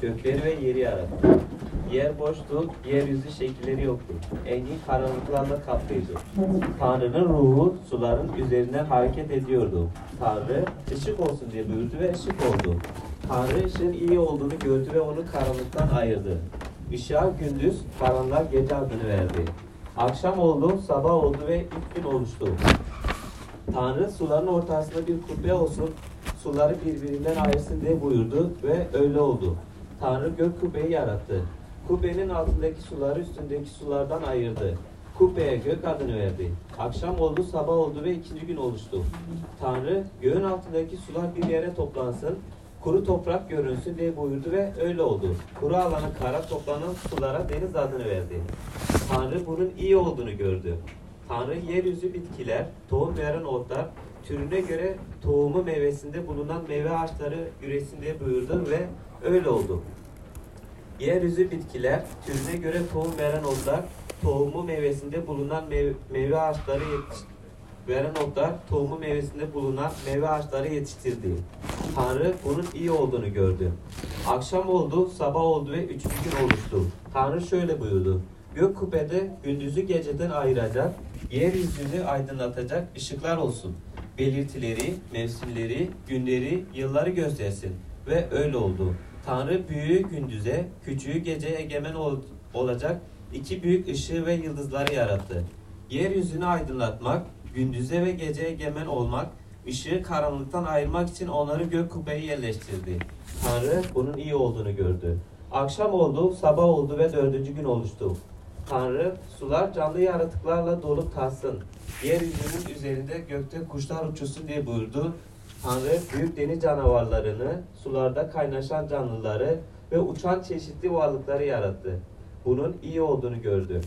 gökleri ve yeri yarattı. Yer boştu, yeryüzü şekilleri yoktu. Engin karanlıklarla kaplıydı. Tanrı'nın ruhu suların üzerinden hareket ediyordu. Tanrı ışık olsun diye buyurdu ve ışık oldu. Tanrı ışığın iyi olduğunu gördü ve onu karanlıktan ayırdı. Işığa gündüz, karanlığa gece adını verdi. Akşam oldu, sabah oldu ve ilk gün oluştu. Tanrı suların ortasında bir kubbe olsun, suları birbirinden ayırsın diye buyurdu ve öyle oldu. Tanrı gök kubbeyi yarattı. Kubbenin altındaki suları üstündeki sulardan ayırdı. Kubbeye gök adını verdi. Akşam oldu, sabah oldu ve ikinci gün oluştu. Tanrı göğün altındaki sular bir yere toplansın, kuru toprak görünsün diye buyurdu ve öyle oldu. Kuru alana kara toplanan sulara deniz adını verdi. Tanrı bunun iyi olduğunu gördü. Tanrı yeryüzü bitkiler, tohum veren otlar, türüne göre tohumu meyvesinde bulunan meyve ağaçları üresin diye buyurdu ve öyle oldu. Yeryüzü bitkiler, türüne göre tohum veren otlar, tohumu meyvesinde bulunan meyve, meyve ağaçları yetiş, veren otlar, tohumu meyvesinde bulunan meyve ağaçları yetiştirdi. Tanrı bunun iyi olduğunu gördü. Akşam oldu, sabah oldu ve üçüncü gün oluştu. Tanrı şöyle buyurdu. Gök kubbede gündüzü geceden ayıracak, yeryüzünü aydınlatacak ışıklar olsun. Belirtileri, mevsimleri, günleri, yılları göstersin. Ve öyle oldu. Tanrı büyüğü gündüze, küçüğü geceye egemen ol- olacak iki büyük ışığı ve yıldızları yarattı. Yeryüzünü aydınlatmak, gündüze ve geceye egemen olmak, ışığı karanlıktan ayırmak için onları gök kubbeyi yerleştirdi. Tanrı bunun iyi olduğunu gördü. Akşam oldu, sabah oldu ve dördüncü gün oluştu. Tanrı sular canlı yaratıklarla dolup taşsın. Yeryüzünün üzerinde gökte kuşlar uçuşsun diye buyurdu. Tanrı büyük deniz canavarlarını, sularda kaynaşan canlıları ve uçan çeşitli varlıkları yarattı. Bunun iyi olduğunu gördü.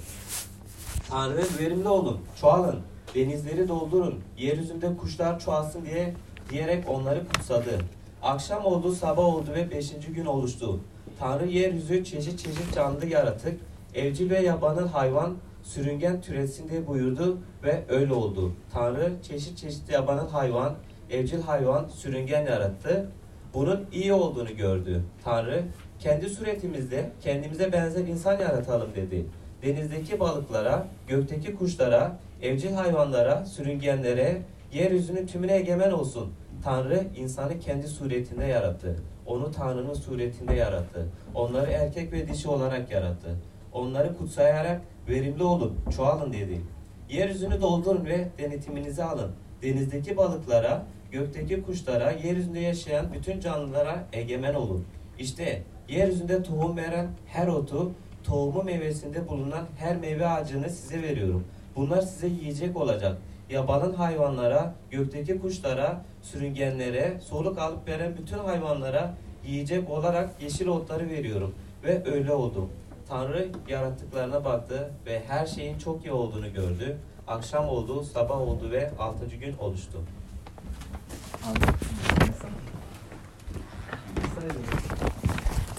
Tanrı verimli olun, çoğalın, denizleri doldurun, yeryüzünde kuşlar çoğalsın diye diyerek onları kutsadı. Akşam oldu, sabah oldu ve beşinci gün oluştu. Tanrı yeryüzü çeşit çeşit canlı yaratık, evcil ve yabanıl hayvan, sürüngen türetsin diye buyurdu ve öyle oldu. Tanrı çeşit çeşit yabanıl hayvan, evcil hayvan, sürüngen yarattı. Bunun iyi olduğunu gördü. Tanrı kendi suretimizde kendimize benzer insan yaratalım dedi. Denizdeki balıklara, gökteki kuşlara, evcil hayvanlara, sürüngenlere, yeryüzünün tümüne egemen olsun. Tanrı insanı kendi suretinde yarattı. Onu Tanrı'nın suretinde yarattı. Onları erkek ve dişi olarak yarattı. Onları kutsayarak verimli olun, çoğalın dedi. Yeryüzünü doldurun ve denetiminizi alın. Denizdeki balıklara, gökteki kuşlara, yeryüzünde yaşayan bütün canlılara egemen olun. İşte yeryüzünde tohum veren her otu, tohumu meyvesinde bulunan her meyve ağacını size veriyorum. Bunlar size yiyecek olacak. Yabanın hayvanlara, gökteki kuşlara, sürüngenlere, soluk alıp veren bütün hayvanlara yiyecek olarak yeşil otları veriyorum. Ve öyle oldu. Tanrı yarattıklarına baktı ve her şeyin çok iyi olduğunu gördü. Akşam oldu, sabah oldu ve altıncı gün oluştu.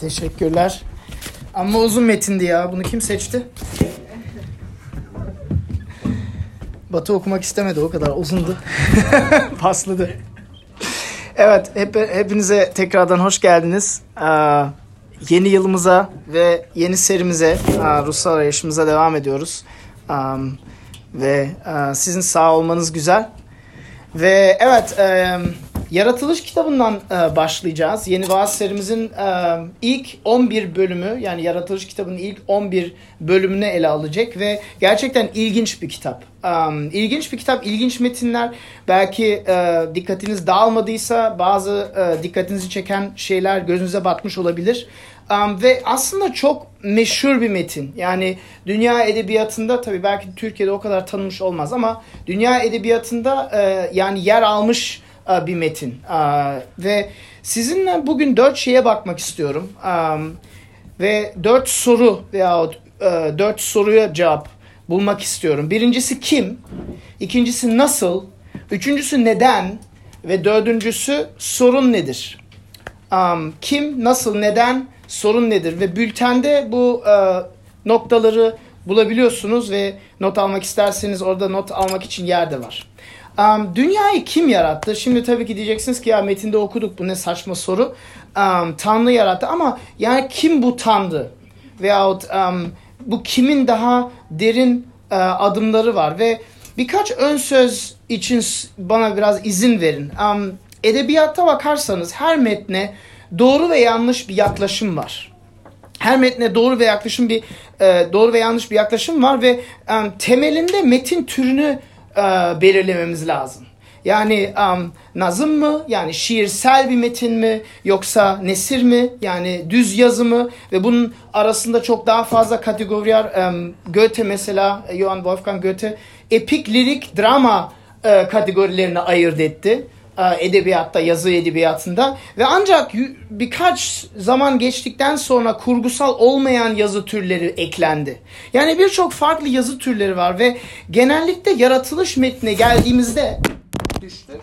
Teşekkürler. Ama uzun metindi ya. Bunu kim seçti? Batı okumak istemedi o kadar uzundu. Pasladı. Evet, hep, hepinize tekrardan hoş geldiniz. Ee, yeni yılımıza ve yeni serimize, ruhsal arayışımıza devam ediyoruz. Um, ve e, sizin sağ olmanız güzel. Ve evet, e, Yaratılış kitabından e, başlayacağız. Yeni vaaz serimizin e, ilk 11 bölümü, yani Yaratılış kitabının ilk 11 bölümünü ele alacak ve gerçekten ilginç bir kitap. Um, ilginç bir kitap, ilginç metinler. Belki e, dikkatiniz dağılmadıysa bazı e, dikkatinizi çeken şeyler gözünüze batmış olabilir. Um, ve aslında çok meşhur bir metin. Yani dünya edebiyatında tabii belki Türkiye'de o kadar tanınmış olmaz ama dünya edebiyatında e, yani yer almış e, bir metin. E, ve sizinle bugün dört şeye bakmak istiyorum. Um, ve dört soru veya e, dört soruya cevap bulmak istiyorum. Birincisi kim? İkincisi nasıl? Üçüncüsü neden? Ve dördüncüsü sorun nedir? Um, kim, nasıl, neden, sorun nedir? Ve bültende bu e, noktaları bulabiliyorsunuz ve not almak isterseniz orada not almak için yer de var. Um, dünyayı kim yarattı? Şimdi tabii ki diyeceksiniz ki ya metinde okuduk bu ne saçma soru. um, Tanrı yarattı ama yani kim bu Tanrı? Veyahut um, bu kimin daha derin uh, adımları var ve birkaç ön söz için bana biraz izin verin. Um, edebiyatta bakarsanız her metne doğru ve yanlış bir yaklaşım var. Her metne doğru ve yaklaşım bir e, doğru ve yanlış bir yaklaşım var ve temelinde metin türünü e, belirlememiz lazım. Yani um, nazım mı? Yani şiirsel bir metin mi? Yoksa nesir mi? Yani düz yazı mı? Ve bunun arasında çok daha fazla kategoriler um, Goethe mesela Johann Wolfgang Goethe epik lirik drama e, kategorilerine ayırt etti edebiyatta, yazı edebiyatında ve ancak birkaç zaman geçtikten sonra kurgusal olmayan yazı türleri eklendi. Yani birçok farklı yazı türleri var ve genellikle yaratılış metnine geldiğimizde düştü.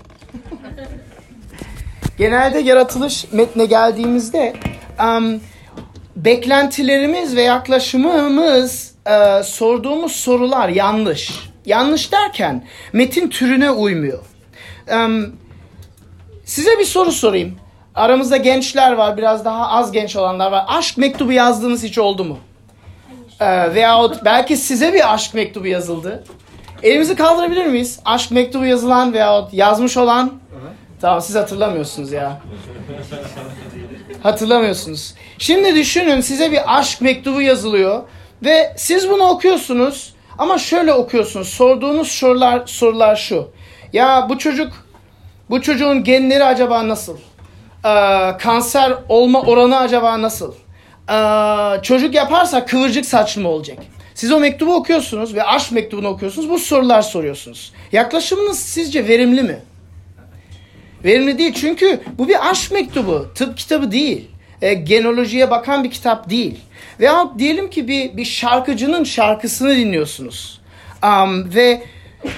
Genelde yaratılış metne geldiğimizde um, beklentilerimiz ve yaklaşımımız e, sorduğumuz sorular yanlış. Yanlış derken metin türüne uymuyor. Um, size bir soru sorayım. Aramızda gençler var, biraz daha az genç olanlar var. Aşk mektubu yazdığınız hiç oldu mu? Ee, veyahut belki size bir aşk mektubu yazıldı. Elimizi kaldırabilir miyiz? Aşk mektubu yazılan veyahut yazmış olan. Tamam siz hatırlamıyorsunuz ya. Hatırlamıyorsunuz. Şimdi düşünün size bir aşk mektubu yazılıyor ve siz bunu okuyorsunuz ama şöyle okuyorsunuz. Sorduğunuz sorular sorular şu. Ya bu çocuk bu çocuğun genleri acaba nasıl? Ee, kanser olma oranı acaba nasıl? Ee, çocuk yaparsa kıvırcık saçlı mı olacak? Siz o mektubu okuyorsunuz ve aşk mektubunu okuyorsunuz. Bu sorular soruyorsunuz. Yaklaşımınız sizce verimli mi? Verimli değil çünkü bu bir aşk mektubu. Tıp kitabı değil. E, genealojiye bakan bir kitap değil. Veya diyelim ki bir, bir şarkıcının şarkısını dinliyorsunuz. Um, ve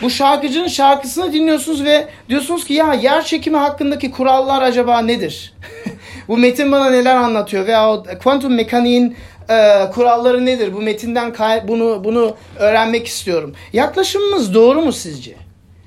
bu şarkıcının şarkısını dinliyorsunuz ve diyorsunuz ki ya yer çekimi hakkındaki kurallar acaba nedir? bu metin bana neler anlatıyor veya kuantum mekaniğin e, kuralları nedir? Bu metinden bunu bunu öğrenmek istiyorum. Yaklaşımımız doğru mu sizce?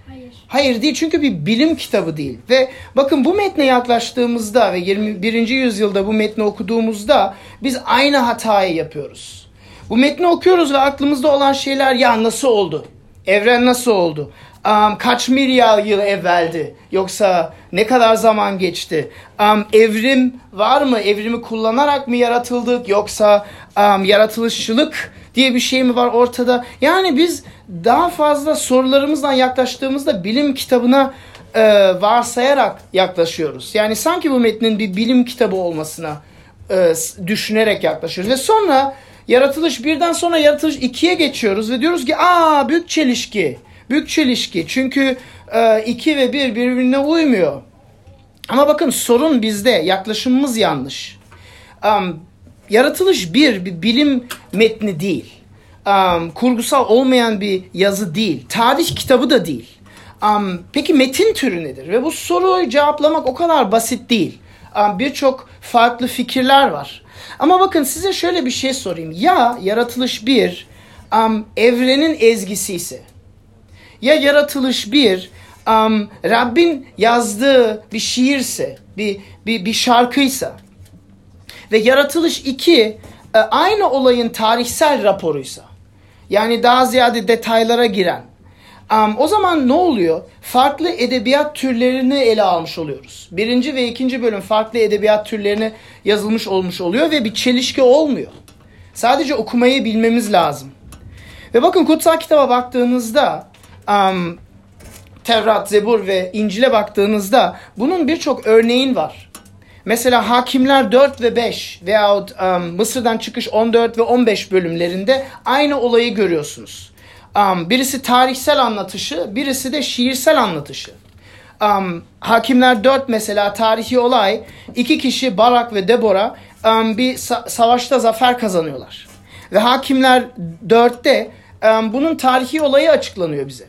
Hayır. Hayır değil çünkü bir bilim kitabı değil. Ve bakın bu metne yaklaştığımızda ve 21. yüzyılda bu metni okuduğumuzda biz aynı hatayı yapıyoruz. Bu metni okuyoruz ve aklımızda olan şeyler ya nasıl oldu? Evren nasıl oldu? Um, kaç milyar yıl evveldi? Yoksa ne kadar zaman geçti? Um, evrim var mı? Evrimi kullanarak mı yaratıldık? Yoksa um, yaratılışçılık diye bir şey mi var ortada? Yani biz daha fazla sorularımızdan yaklaştığımızda bilim kitabına e, varsayarak yaklaşıyoruz. Yani sanki bu metnin bir bilim kitabı olmasına e, düşünerek yaklaşıyoruz. Ve sonra Yaratılış birden sonra yaratılış ikiye geçiyoruz ve diyoruz ki aa büyük çelişki. Büyük çelişki. Çünkü e, iki ve bir birbirine uymuyor. Ama bakın sorun bizde. Yaklaşımımız yanlış. Um, yaratılış bir, bir bilim metni değil. Um, kurgusal olmayan bir yazı değil. Tarih kitabı da değil. Um, peki metin türü nedir? Ve bu soruyu cevaplamak o kadar basit değil. Um, Birçok farklı fikirler var. Ama bakın size şöyle bir şey sorayım. Ya yaratılış bir um, evrenin ezgisi ise? Ya yaratılış bir um, Rabbin yazdığı bir şiirse, bir, bir, bir şarkıysa? Ve yaratılış iki e, aynı olayın tarihsel raporuysa? Yani daha ziyade detaylara giren Um, o zaman ne oluyor? Farklı edebiyat türlerini ele almış oluyoruz. Birinci ve ikinci bölüm farklı edebiyat türlerini yazılmış olmuş oluyor ve bir çelişki olmuyor. Sadece okumayı bilmemiz lazım. Ve bakın kutsal kitaba baktığınızda um, Tevrat, Zebur ve İncil'e baktığınızda bunun birçok örneğin var. Mesela Hakimler 4 ve 5 veyahut um, Mısır'dan çıkış 14 ve 15 bölümlerinde aynı olayı görüyorsunuz. Um, birisi tarihsel anlatışı, birisi de şiirsel anlatışı. Um, Hakimler 4 mesela tarihi olay. iki kişi Barak ve Debora um, bir sa- savaşta zafer kazanıyorlar. Ve Hakimler 4'te um, bunun tarihi olayı açıklanıyor bize.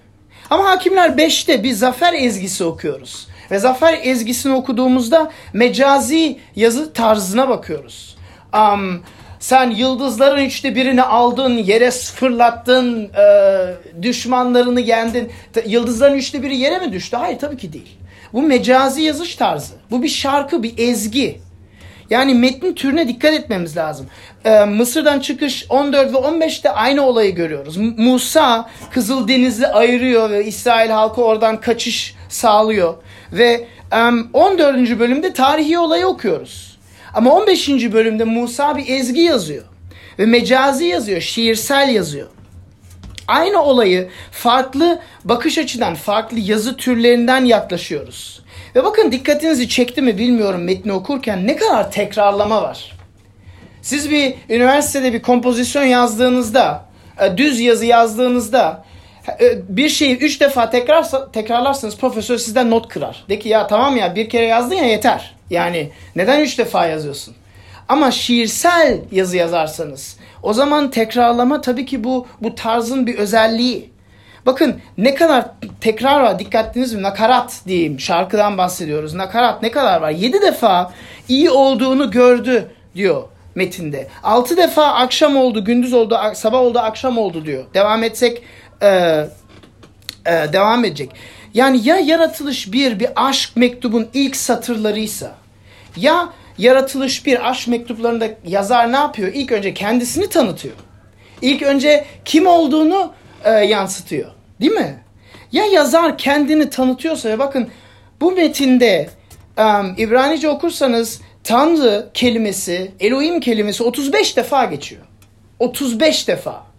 Ama Hakimler 5'te bir zafer ezgisi okuyoruz. Ve zafer ezgisini okuduğumuzda mecazi yazı tarzına bakıyoruz. Um, sen yıldızların üçte birini aldın, yere fırlattın, e, düşmanlarını yendin. Yıldızların üçte biri yere mi düştü? Hayır tabii ki değil. Bu mecazi yazış tarzı. Bu bir şarkı, bir ezgi. Yani metnin türüne dikkat etmemiz lazım. Ee, Mısır'dan çıkış 14 ve 15'te aynı olayı görüyoruz. Musa Kızıldeniz'i ayırıyor ve İsrail halkı oradan kaçış sağlıyor. Ve em, 14. bölümde tarihi olayı okuyoruz. Ama 15. bölümde Musa bir ezgi yazıyor. Ve mecazi yazıyor, şiirsel yazıyor. Aynı olayı farklı bakış açıdan, farklı yazı türlerinden yaklaşıyoruz. Ve bakın dikkatinizi çekti mi bilmiyorum metni okurken ne kadar tekrarlama var. Siz bir üniversitede bir kompozisyon yazdığınızda, e, düz yazı yazdığınızda bir şeyi üç defa tekrar tekrarlarsanız profesör sizden not kırar. De ki ya tamam ya bir kere yazdın ya yeter. Yani neden üç defa yazıyorsun? Ama şiirsel yazı yazarsanız o zaman tekrarlama tabii ki bu bu tarzın bir özelliği. Bakın ne kadar tekrar var dikkatiniz mi? Nakarat diyeyim. Şarkıdan bahsediyoruz. Nakarat ne kadar var? Yedi defa iyi olduğunu gördü diyor metinde. Altı defa akşam oldu, gündüz oldu, sabah oldu, akşam oldu diyor. Devam etsek e, e, devam edecek. Yani ya yaratılış bir bir aşk mektubun ilk satırlarıysa ya yaratılış bir aşk mektuplarında yazar ne yapıyor? İlk önce kendisini tanıtıyor. İlk önce kim olduğunu e, yansıtıyor. Değil mi? Ya yazar kendini tanıtıyorsa ve bakın bu metinde um, İbranice okursanız Tanrı kelimesi, Elohim kelimesi 35 defa geçiyor. 35 defa.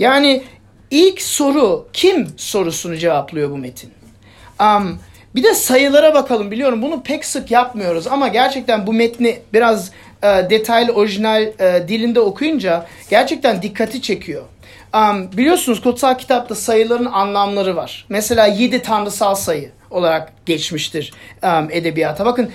Yani ilk soru kim sorusunu cevaplıyor bu metin. Um, bir de sayılara bakalım biliyorum bunu pek sık yapmıyoruz ama gerçekten bu metni biraz e, detaylı orijinal e, dilinde okuyunca gerçekten dikkati çekiyor. Um, biliyorsunuz kutsal kitapta sayıların anlamları var. Mesela yedi tanrısal sayı olarak geçmiştir um, edebiyata. Bakın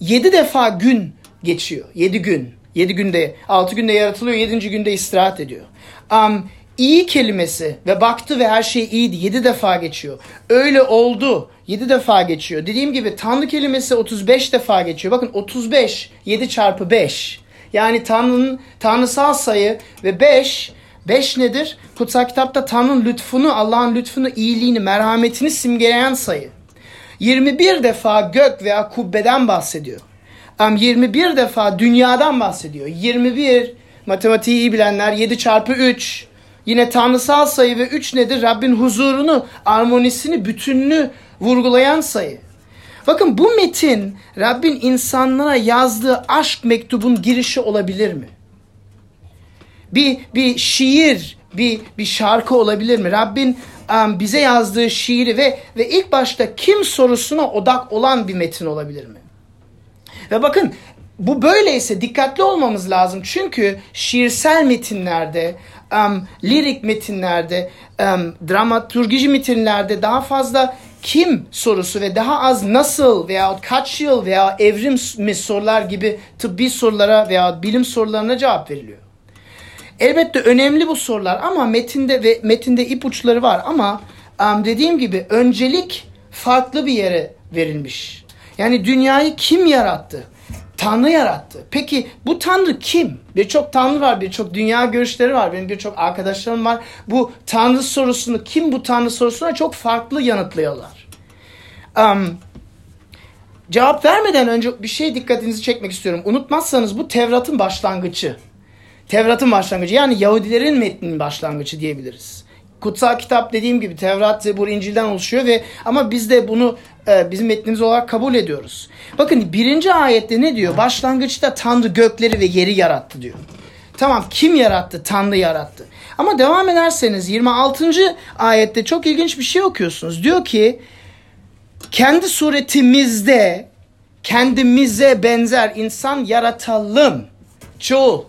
yedi defa gün geçiyor. Yedi gün. Yedi günde, altı günde yaratılıyor, yedinci günde istirahat ediyor. Um, iyi kelimesi ve baktı ve her şey iyiydi. Yedi defa geçiyor. Öyle oldu. Yedi defa geçiyor. Dediğim gibi Tanrı kelimesi 35 defa geçiyor. Bakın 35, 7 çarpı 5. Yani Tanrı'nın tanrısal sayı ve 5 5 nedir? Kutsal kitapta Tanrı'nın lütfunu, Allah'ın lütfunu, iyiliğini, merhametini simgeleyen sayı. 21 defa gök veya kubbeden bahsediyor. 21 defa dünyadan bahsediyor. 21 matematiği iyi bilenler 7 çarpı 3 Yine tanrısal sayı ve 3 nedir? Rabbin huzurunu, armonisini, bütününü vurgulayan sayı. Bakın bu metin Rabbin insanlara yazdığı aşk mektubun girişi olabilir mi? Bir, bir şiir, bir, bir şarkı olabilir mi? Rabbin um, bize yazdığı şiiri ve, ve ilk başta kim sorusuna odak olan bir metin olabilir mi? Ve bakın bu böyleyse dikkatli olmamız lazım. Çünkü şiirsel metinlerde, um, lirik metinlerde, um, dramaturgici metinlerde daha fazla kim sorusu ve daha az nasıl veya kaç yıl veya evrim mi sorular gibi tıbbi sorulara veya bilim sorularına cevap veriliyor. Elbette önemli bu sorular ama metinde ve metinde ipuçları var ama um, dediğim gibi öncelik farklı bir yere verilmiş. Yani dünyayı kim yarattı? Tanrı yarattı. Peki bu Tanrı kim? Birçok Tanrı var, birçok dünya görüşleri var. Benim birçok arkadaşlarım var. Bu Tanrı sorusunu, kim bu Tanrı sorusuna çok farklı yanıtlıyorlar. Um, cevap vermeden önce bir şey dikkatinizi çekmek istiyorum. Unutmazsanız bu Tevrat'ın başlangıcı. Tevrat'ın başlangıcı yani Yahudilerin metninin başlangıcı diyebiliriz. Kutsal kitap dediğim gibi Tevrat, Zebur, İncil'den oluşuyor ve ama biz de bunu e, bizim metnimiz olarak kabul ediyoruz. Bakın birinci ayette ne diyor? Başlangıçta Tanrı gökleri ve yeri yarattı diyor. Tamam kim yarattı? Tanrı yarattı. Ama devam ederseniz 26. ayette çok ilginç bir şey okuyorsunuz. Diyor ki kendi suretimizde kendimize benzer insan yaratalım. Çoğul.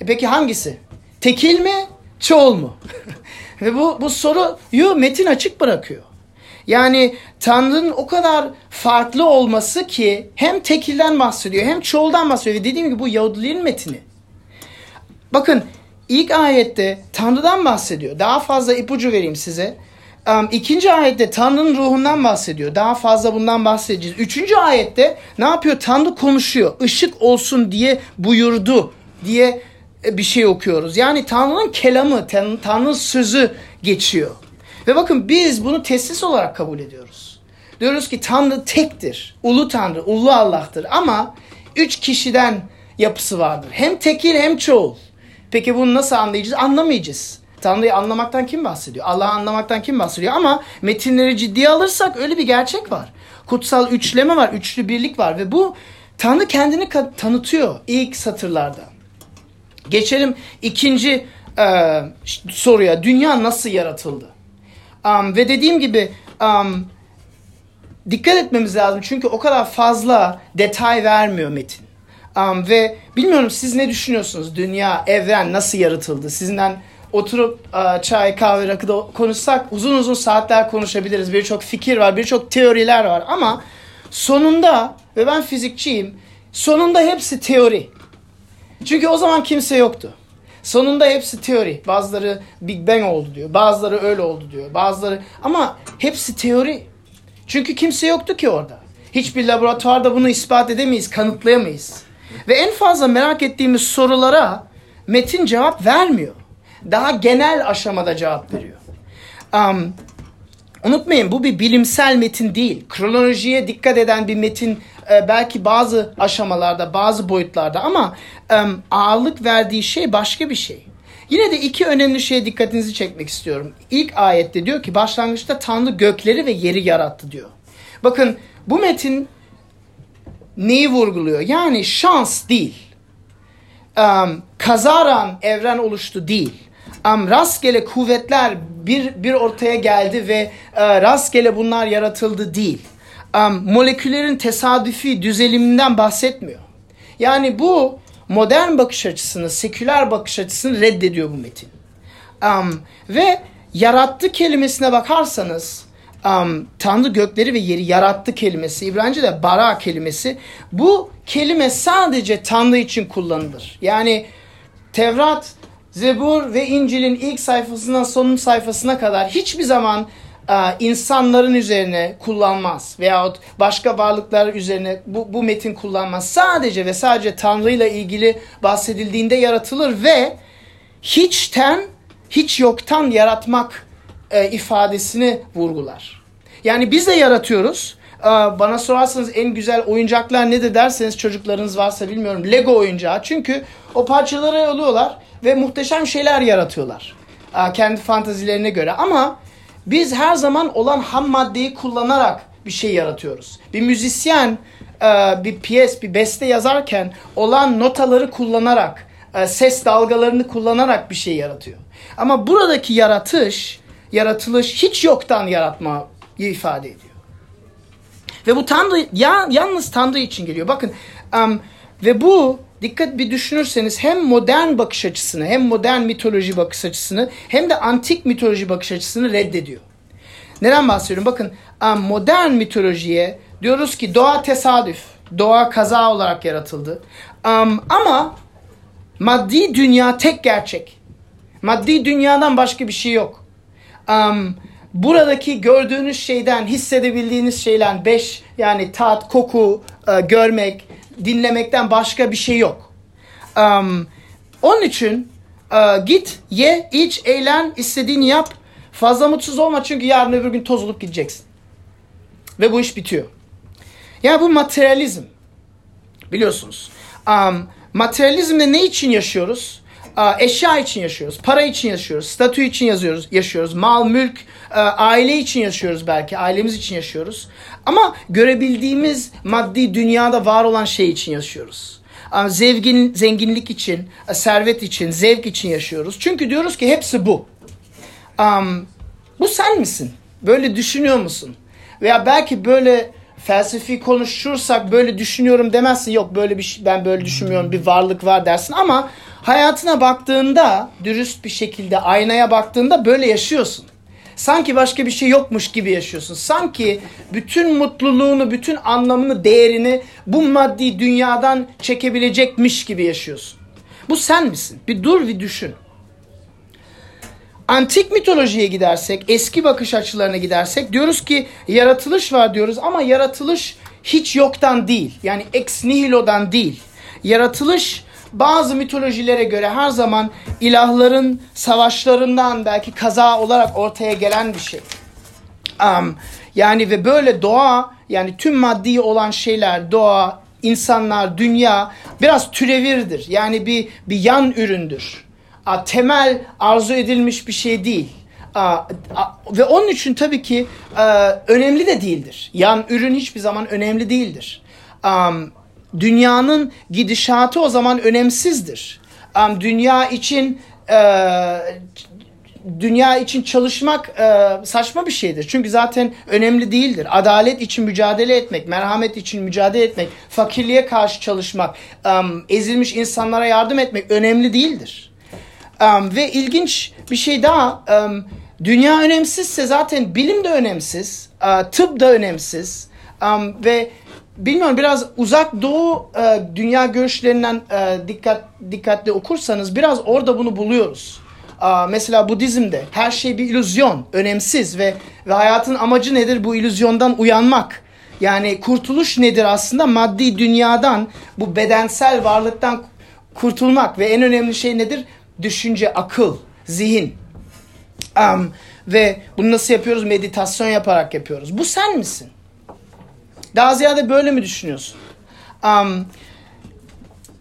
E peki hangisi? Tekil mi? Çoğul mu? Ve bu, bu soruyu metin açık bırakıyor. Yani Tanrı'nın o kadar farklı olması ki hem tekilden bahsediyor hem çoğuldan bahsediyor. Ve dediğim gibi bu Yahudilerin metini. Bakın ilk ayette Tanrı'dan bahsediyor. Daha fazla ipucu vereyim size. Um, ikinci ayette Tanrı'nın ruhundan bahsediyor. Daha fazla bundan bahsedeceğiz. Üçüncü ayette ne yapıyor? Tanrı konuşuyor. Işık olsun diye buyurdu diye bir şey okuyoruz. Yani Tanrı'nın kelamı, Tanrı'nın sözü geçiyor. Ve bakın biz bunu teslis olarak kabul ediyoruz. diyoruz ki Tanrı tektir. Ulu Tanrı, ulu Allah'tır. Ama üç kişiden yapısı vardır. Hem tekil hem çoğul. Peki bunu nasıl anlayacağız? Anlamayacağız. Tanrı'yı anlamaktan kim bahsediyor? Allah'ı anlamaktan kim bahsediyor? Ama metinleri ciddiye alırsak öyle bir gerçek var. Kutsal üçleme var, üçlü birlik var ve bu Tanrı kendini tanıtıyor ilk satırlarda. Geçelim ikinci e, soruya. Dünya nasıl yaratıldı? Um, ve dediğim gibi um, dikkat etmemiz lazım çünkü o kadar fazla detay vermiyor metin. Um, ve bilmiyorum siz ne düşünüyorsunuz? Dünya, evren nasıl yaratıldı? Sizinden oturup uh, çay, kahve, rakıda konuşsak uzun uzun saatler konuşabiliriz. Birçok fikir var, birçok teoriler var ama sonunda ve ben fizikçiyim. Sonunda hepsi teori. Çünkü o zaman kimse yoktu. Sonunda hepsi teori. Bazıları Big Bang oldu diyor. Bazıları öyle oldu diyor. Bazıları ama hepsi teori. Çünkü kimse yoktu ki orada. Hiçbir laboratuvarda bunu ispat edemeyiz, kanıtlayamayız. Ve en fazla merak ettiğimiz sorulara metin cevap vermiyor. Daha genel aşamada cevap veriyor. Um, unutmayın bu bir bilimsel metin değil. Kronolojiye dikkat eden bir metin e, belki bazı aşamalarda, bazı boyutlarda ama e, ağırlık verdiği şey başka bir şey. Yine de iki önemli şeye dikkatinizi çekmek istiyorum. İlk ayette diyor ki başlangıçta Tanrı gökleri ve yeri yarattı diyor. Bakın bu metin neyi vurguluyor? Yani şans değil. Um, kazaran evren oluştu değil. Um, rastgele kuvvetler bir, bir ortaya geldi ve uh, rastgele bunlar yaratıldı değil. Um, moleküllerin tesadüfi düzeliminden bahsetmiyor. Yani bu modern bakış açısını, seküler bakış açısını reddediyor bu metin. Um, ve yarattı kelimesine bakarsanız um, Tanrı gökleri ve yeri yarattı kelimesi, İbranice'de bara kelimesi bu kelime sadece Tanrı için kullanılır. Yani Tevrat, Zebur ve İncil'in ilk sayfasından sonun sayfasına kadar hiçbir zaman uh, insanların üzerine kullanmaz veyahut başka varlıklar üzerine bu, bu metin kullanmaz. Sadece ve sadece Tanrı ile ilgili bahsedildiğinde yaratılır ve hiçten, hiç yoktan yaratmak e, ifadesini vurgular. Yani biz de yaratıyoruz. E, bana sorarsanız en güzel oyuncaklar nedir derseniz çocuklarınız varsa bilmiyorum Lego oyuncağı. Çünkü o parçaları alıyorlar ve muhteşem şeyler yaratıyorlar. E, kendi fantazilerine göre ama biz her zaman olan ham maddeyi kullanarak bir şey yaratıyoruz. Bir müzisyen e, bir piyes, bir beste yazarken olan notaları kullanarak, e, ses dalgalarını kullanarak bir şey yaratıyor. Ama buradaki yaratış yaratılış hiç yoktan yaratma ifade ediyor. Ve bu Tanrı ya, yalnız Tanrı için geliyor. Bakın um, ve bu dikkat bir düşünürseniz hem modern bakış açısını hem modern mitoloji bakış açısını hem de antik mitoloji bakış açısını reddediyor. Neden bahsediyorum? Bakın modern mitolojiye diyoruz ki doğa tesadüf, doğa kaza olarak yaratıldı. Ama maddi dünya tek gerçek. Maddi dünyadan başka bir şey yok buradaki gördüğünüz şeyden, hissedebildiğiniz şeyden beş yani tat, koku, uh, görmek, dinlemekten başka bir şey yok. Um, onun için uh, git, ye, iç, eğlen, istediğini yap. Fazla mutsuz olma çünkü yarın öbür gün toz olup gideceksin. Ve bu iş bitiyor. Yani bu materyalizm. Biliyorsunuz. Um, materyalizmde ne için yaşıyoruz? Eşya için yaşıyoruz, para için yaşıyoruz, statü için yazıyoruz, yaşıyoruz, mal, mülk, aile için yaşıyoruz belki, ailemiz için yaşıyoruz. Ama görebildiğimiz maddi dünyada var olan şey için yaşıyoruz. Zevgin, zenginlik için, servet için, zevk için yaşıyoruz. Çünkü diyoruz ki hepsi bu. Bu sen misin? Böyle düşünüyor musun? Veya belki böyle felsefi konuşursak böyle düşünüyorum demezsin. Yok böyle bir şey, ben böyle düşünmüyorum bir varlık var dersin ama hayatına baktığında dürüst bir şekilde aynaya baktığında böyle yaşıyorsun. Sanki başka bir şey yokmuş gibi yaşıyorsun. Sanki bütün mutluluğunu, bütün anlamını, değerini bu maddi dünyadan çekebilecekmiş gibi yaşıyorsun. Bu sen misin? Bir dur bir düşün. Antik mitolojiye gidersek, eski bakış açılarına gidersek diyoruz ki yaratılış var diyoruz ama yaratılış hiç yoktan değil. Yani ex nihilo'dan değil. Yaratılış bazı mitolojilere göre her zaman ilahların savaşlarından belki kaza olarak ortaya gelen bir şey. Um, Yani ve böyle doğa yani tüm maddi olan şeyler doğa, insanlar, dünya biraz türevirdir. Yani bir bir yan üründür. A, temel arzu edilmiş bir şey değil. A, a, ve onun için tabii ki a, önemli de değildir. Yan ürün hiçbir zaman önemli değildir. Um, dünyanın gidişatı o zaman önemsizdir. Um, dünya için e, dünya için çalışmak e, saçma bir şeydir. Çünkü zaten önemli değildir. Adalet için mücadele etmek, merhamet için mücadele etmek, fakirliğe karşı çalışmak, ezilmiş insanlara yardım etmek önemli değildir. Ve ilginç bir şey daha, dünya önemsizse zaten bilim de önemsiz, tıp da önemsiz ve bilmiyorum biraz uzak doğu e, dünya görüşlerinden e, dikkat dikkatli okursanız biraz orada bunu buluyoruz. Aa, mesela Budizm'de her şey bir illüzyon, önemsiz ve ve hayatın amacı nedir? Bu illüzyondan uyanmak. Yani kurtuluş nedir aslında? Maddi dünyadan, bu bedensel varlıktan kurtulmak ve en önemli şey nedir? Düşünce, akıl, zihin. Um, ve bunu nasıl yapıyoruz? Meditasyon yaparak yapıyoruz. Bu sen misin? Daha ziyade böyle mi düşünüyorsun? Um,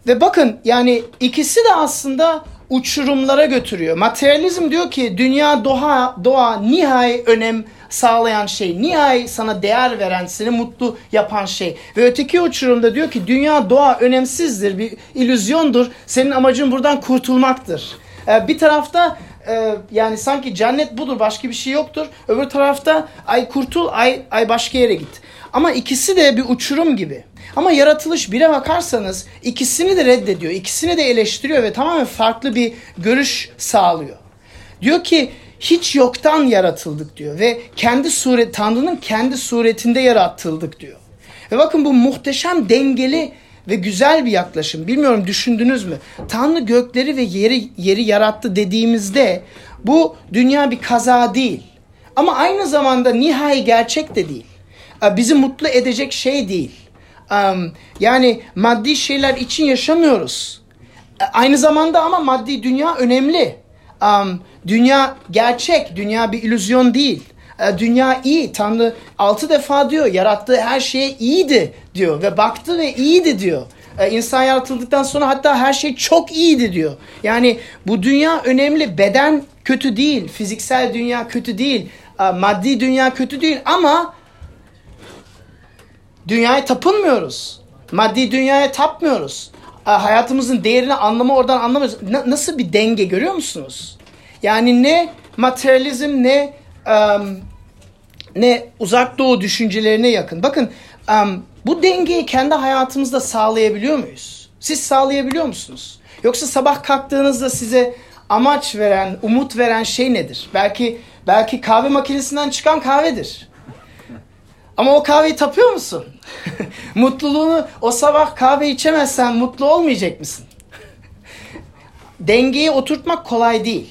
ve bakın yani ikisi de aslında uçurumlara götürüyor. Materyalizm diyor ki dünya doğa, doğa nihai önem sağlayan şey, nihai sana değer veren, seni mutlu yapan şey. Ve öteki uçurumda diyor ki dünya doğa önemsizdir, bir illüzyondur. Senin amacın buradan kurtulmaktır. Ee, bir tarafta e, yani sanki cennet budur, başka bir şey yoktur. Öbür tarafta ay kurtul, ay ay başka yere git. Ama ikisi de bir uçurum gibi. Ama yaratılış bire bakarsanız ikisini de reddediyor, ikisini de eleştiriyor ve tamamen farklı bir görüş sağlıyor. Diyor ki hiç yoktan yaratıldık diyor ve kendi suret Tanrı'nın kendi suretinde yaratıldık diyor. Ve bakın bu muhteşem dengeli ve güzel bir yaklaşım. Bilmiyorum düşündünüz mü? Tanrı gökleri ve yeri yeri yarattı dediğimizde bu dünya bir kaza değil. Ama aynı zamanda nihai gerçek de değil. Bizi mutlu edecek şey değil. Yani maddi şeyler için yaşamıyoruz. Aynı zamanda ama maddi dünya önemli. Dünya gerçek, dünya bir illüzyon değil. Uh, dünya iyi. Tanrı altı defa diyor yarattığı her şeye iyiydi diyor ve baktı ve iyiydi diyor. Uh, insan yaratıldıktan sonra hatta her şey çok iyiydi diyor. Yani bu dünya önemli. Beden kötü değil, fiziksel dünya kötü değil, maddi dünya kötü değil ama Dünyaya tapınmıyoruz. Maddi dünyaya tapmıyoruz. Hayatımızın değerini anlamı oradan anlamıyoruz. nasıl bir denge görüyor musunuz? Yani ne materyalizm ne um, ne uzak doğu düşüncelerine yakın. Bakın um, bu dengeyi kendi hayatımızda sağlayabiliyor muyuz? Siz sağlayabiliyor musunuz? Yoksa sabah kalktığınızda size amaç veren, umut veren şey nedir? Belki belki kahve makinesinden çıkan kahvedir. Ama o kahveyi tapıyor musun? Mutluluğunu o sabah kahve içemezsen mutlu olmayacak mısın? Dengeyi oturtmak kolay değil.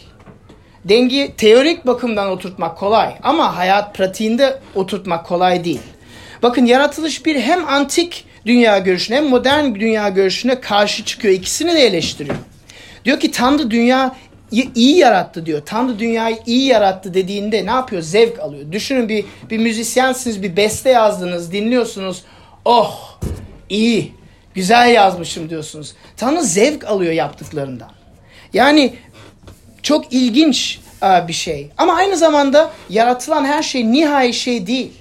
Dengeyi teorik bakımdan oturtmak kolay ama hayat pratiğinde oturtmak kolay değil. Bakın yaratılış bir hem antik dünya görüşüne hem modern dünya görüşüne karşı çıkıyor. İkisini de eleştiriyor. Diyor ki Tanrı dünya iyi yarattı diyor. Tanrı dünyayı iyi yarattı dediğinde ne yapıyor? Zevk alıyor. Düşünün bir, bir müzisyensiniz, bir beste yazdınız, dinliyorsunuz. Oh iyi, güzel yazmışım diyorsunuz. Tanrı zevk alıyor yaptıklarından. Yani çok ilginç uh, bir şey. Ama aynı zamanda yaratılan her şey nihai şey değil.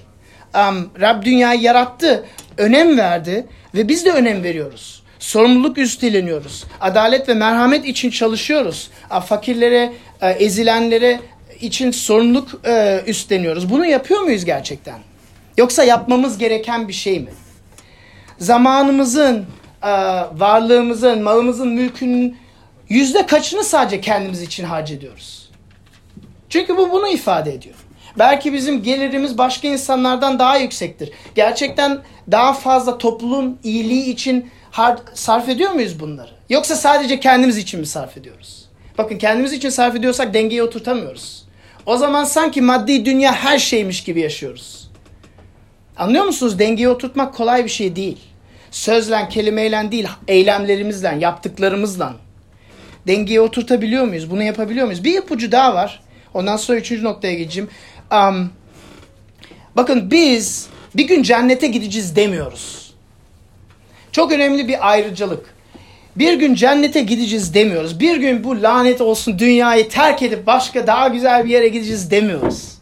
Rab dünyayı yarattı, önem verdi ve biz de önem veriyoruz sorumluluk üstleniyoruz. Adalet ve merhamet için çalışıyoruz. Fakirlere, e, ezilenlere için sorumluluk e, üstleniyoruz. Bunu yapıyor muyuz gerçekten? Yoksa yapmamız gereken bir şey mi? Zamanımızın, e, varlığımızın, malımızın, mülkünün yüzde kaçını sadece kendimiz için harcıyoruz? Çünkü bu bunu ifade ediyor. Belki bizim gelirimiz başka insanlardan daha yüksektir. Gerçekten daha fazla topluluğun iyiliği için sarf ediyor muyuz bunları? Yoksa sadece kendimiz için mi sarf ediyoruz? Bakın kendimiz için sarf ediyorsak dengeyi oturtamıyoruz. O zaman sanki maddi dünya her şeymiş gibi yaşıyoruz. Anlıyor musunuz? Dengeyi oturtmak kolay bir şey değil. Sözle, kelimeyle değil, eylemlerimizle, yaptıklarımızla. Dengeyi oturtabiliyor muyuz? Bunu yapabiliyor muyuz? Bir ipucu daha var. Ondan sonra üçüncü noktaya geçeceğim. Um, Bakın biz bir gün cennete gideceğiz demiyoruz. Çok önemli bir ayrıcalık. Bir gün cennete gideceğiz demiyoruz. Bir gün bu lanet olsun dünyayı terk edip başka daha güzel bir yere gideceğiz demiyoruz.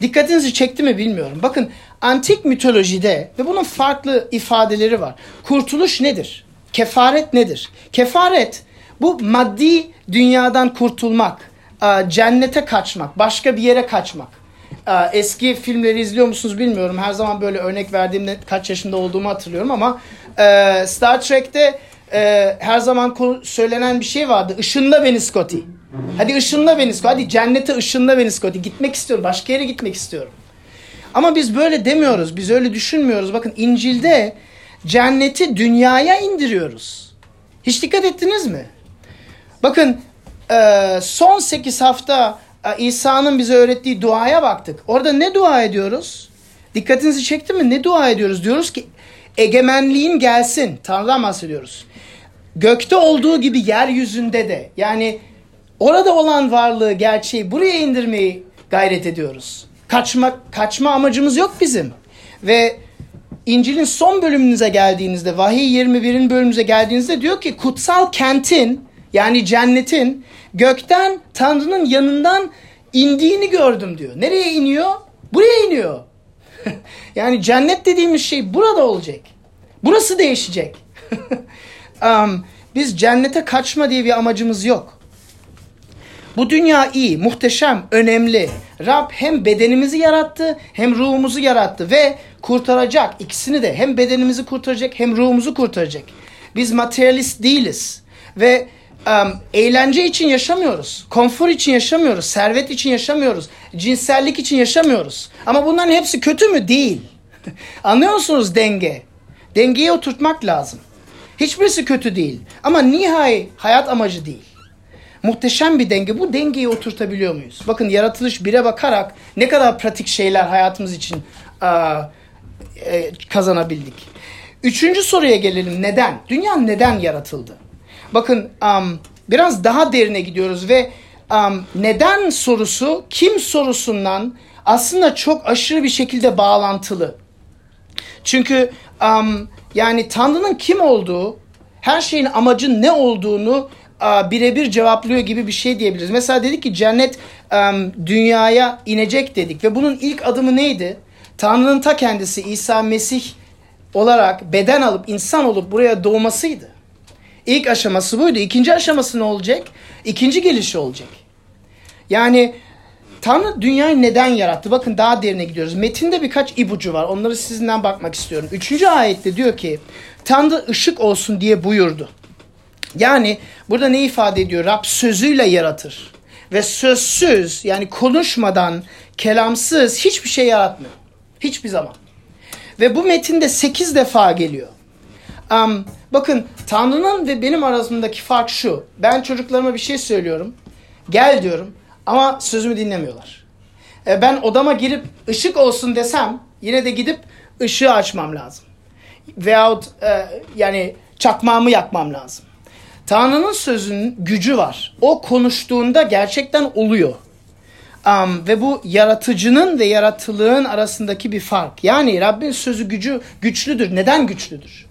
Dikkatinizi çekti mi bilmiyorum. Bakın antik mitolojide ve bunun farklı ifadeleri var. Kurtuluş nedir? Kefaret nedir? Kefaret bu maddi dünyadan kurtulmak, cennete kaçmak, başka bir yere kaçmak. Eski filmleri izliyor musunuz bilmiyorum. Her zaman böyle örnek verdiğimde kaç yaşında olduğumu hatırlıyorum ama Star Trek'te her zaman söylenen bir şey vardı. Işınla beni Scotty. Hadi ışınla beni Scotty. Hadi cennete ışınla beni Scotty. Gitmek istiyorum. Başka yere gitmek istiyorum. Ama biz böyle demiyoruz. Biz öyle düşünmüyoruz. Bakın İncil'de cenneti dünyaya indiriyoruz. Hiç dikkat ettiniz mi? Bakın e, son 8 hafta e, İsa'nın bize öğrettiği duaya baktık. Orada ne dua ediyoruz? Dikkatinizi çekti mi? Ne dua ediyoruz? Diyoruz ki egemenliğin gelsin. Tanrı'dan bahsediyoruz. Gökte olduğu gibi yeryüzünde de yani orada olan varlığı, gerçeği buraya indirmeyi gayret ediyoruz. Kaçma, kaçma amacımız yok bizim. Ve İncil'in son bölümünüze geldiğinizde, Vahiy 21'in bölümümüze geldiğinizde diyor ki kutsal kentin yani cennetin gökten Tanrı'nın yanından indiğini gördüm diyor. Nereye iniyor? Buraya iniyor. yani cennet dediğimiz şey burada olacak. Burası değişecek. um, biz cennete kaçma diye bir amacımız yok. Bu dünya iyi, muhteşem, önemli. Rab hem bedenimizi yarattı hem ruhumuzu yarattı ve kurtaracak. ikisini de hem bedenimizi kurtaracak hem ruhumuzu kurtaracak. Biz materyalist değiliz ve eğlence için yaşamıyoruz. Konfor için yaşamıyoruz. Servet için yaşamıyoruz. Cinsellik için yaşamıyoruz. Ama bunların hepsi kötü mü? Değil. Anlıyor musunuz denge? Dengeyi oturtmak lazım. Hiçbirisi kötü değil. Ama nihai hayat amacı değil. Muhteşem bir denge. Bu dengeyi oturtabiliyor muyuz? Bakın yaratılış 1'e bakarak ne kadar pratik şeyler hayatımız için uh, e, kazanabildik. Üçüncü soruya gelelim. Neden? Dünya neden yaratıldı? Bakın um, biraz daha derine gidiyoruz ve um, neden sorusu kim sorusundan aslında çok aşırı bir şekilde bağlantılı. Çünkü um, yani Tanrı'nın kim olduğu, her şeyin amacın ne olduğunu uh, birebir cevaplıyor gibi bir şey diyebiliriz. Mesela dedik ki cennet um, dünyaya inecek dedik ve bunun ilk adımı neydi? Tanrı'nın ta kendisi İsa Mesih olarak beden alıp insan olup buraya doğmasıydı. İlk aşaması buydu. İkinci aşaması ne olacak? İkinci gelişi olacak. Yani Tanrı dünyayı neden yarattı? Bakın daha derine gidiyoruz. Metinde birkaç ipucu var. Onları sizinden bakmak istiyorum. Üçüncü ayette diyor ki Tanrı ışık olsun diye buyurdu. Yani burada ne ifade ediyor? Rab sözüyle yaratır. Ve sözsüz yani konuşmadan, kelamsız hiçbir şey yaratmıyor. Hiçbir zaman. Ve bu metinde sekiz defa geliyor. Um, bakın Tanrı'nın ve benim arasındaki fark şu. Ben çocuklarıma bir şey söylüyorum. Gel diyorum ama sözümü dinlemiyorlar. E, ben odama girip ışık olsun desem yine de gidip ışığı açmam lazım. Veyahut e, yani çakmağımı yakmam lazım. Tanrı'nın sözünün gücü var. O konuştuğunda gerçekten oluyor. Um, ve bu yaratıcının ve yaratılığın arasındaki bir fark. Yani Rabbin sözü gücü güçlüdür. Neden güçlüdür?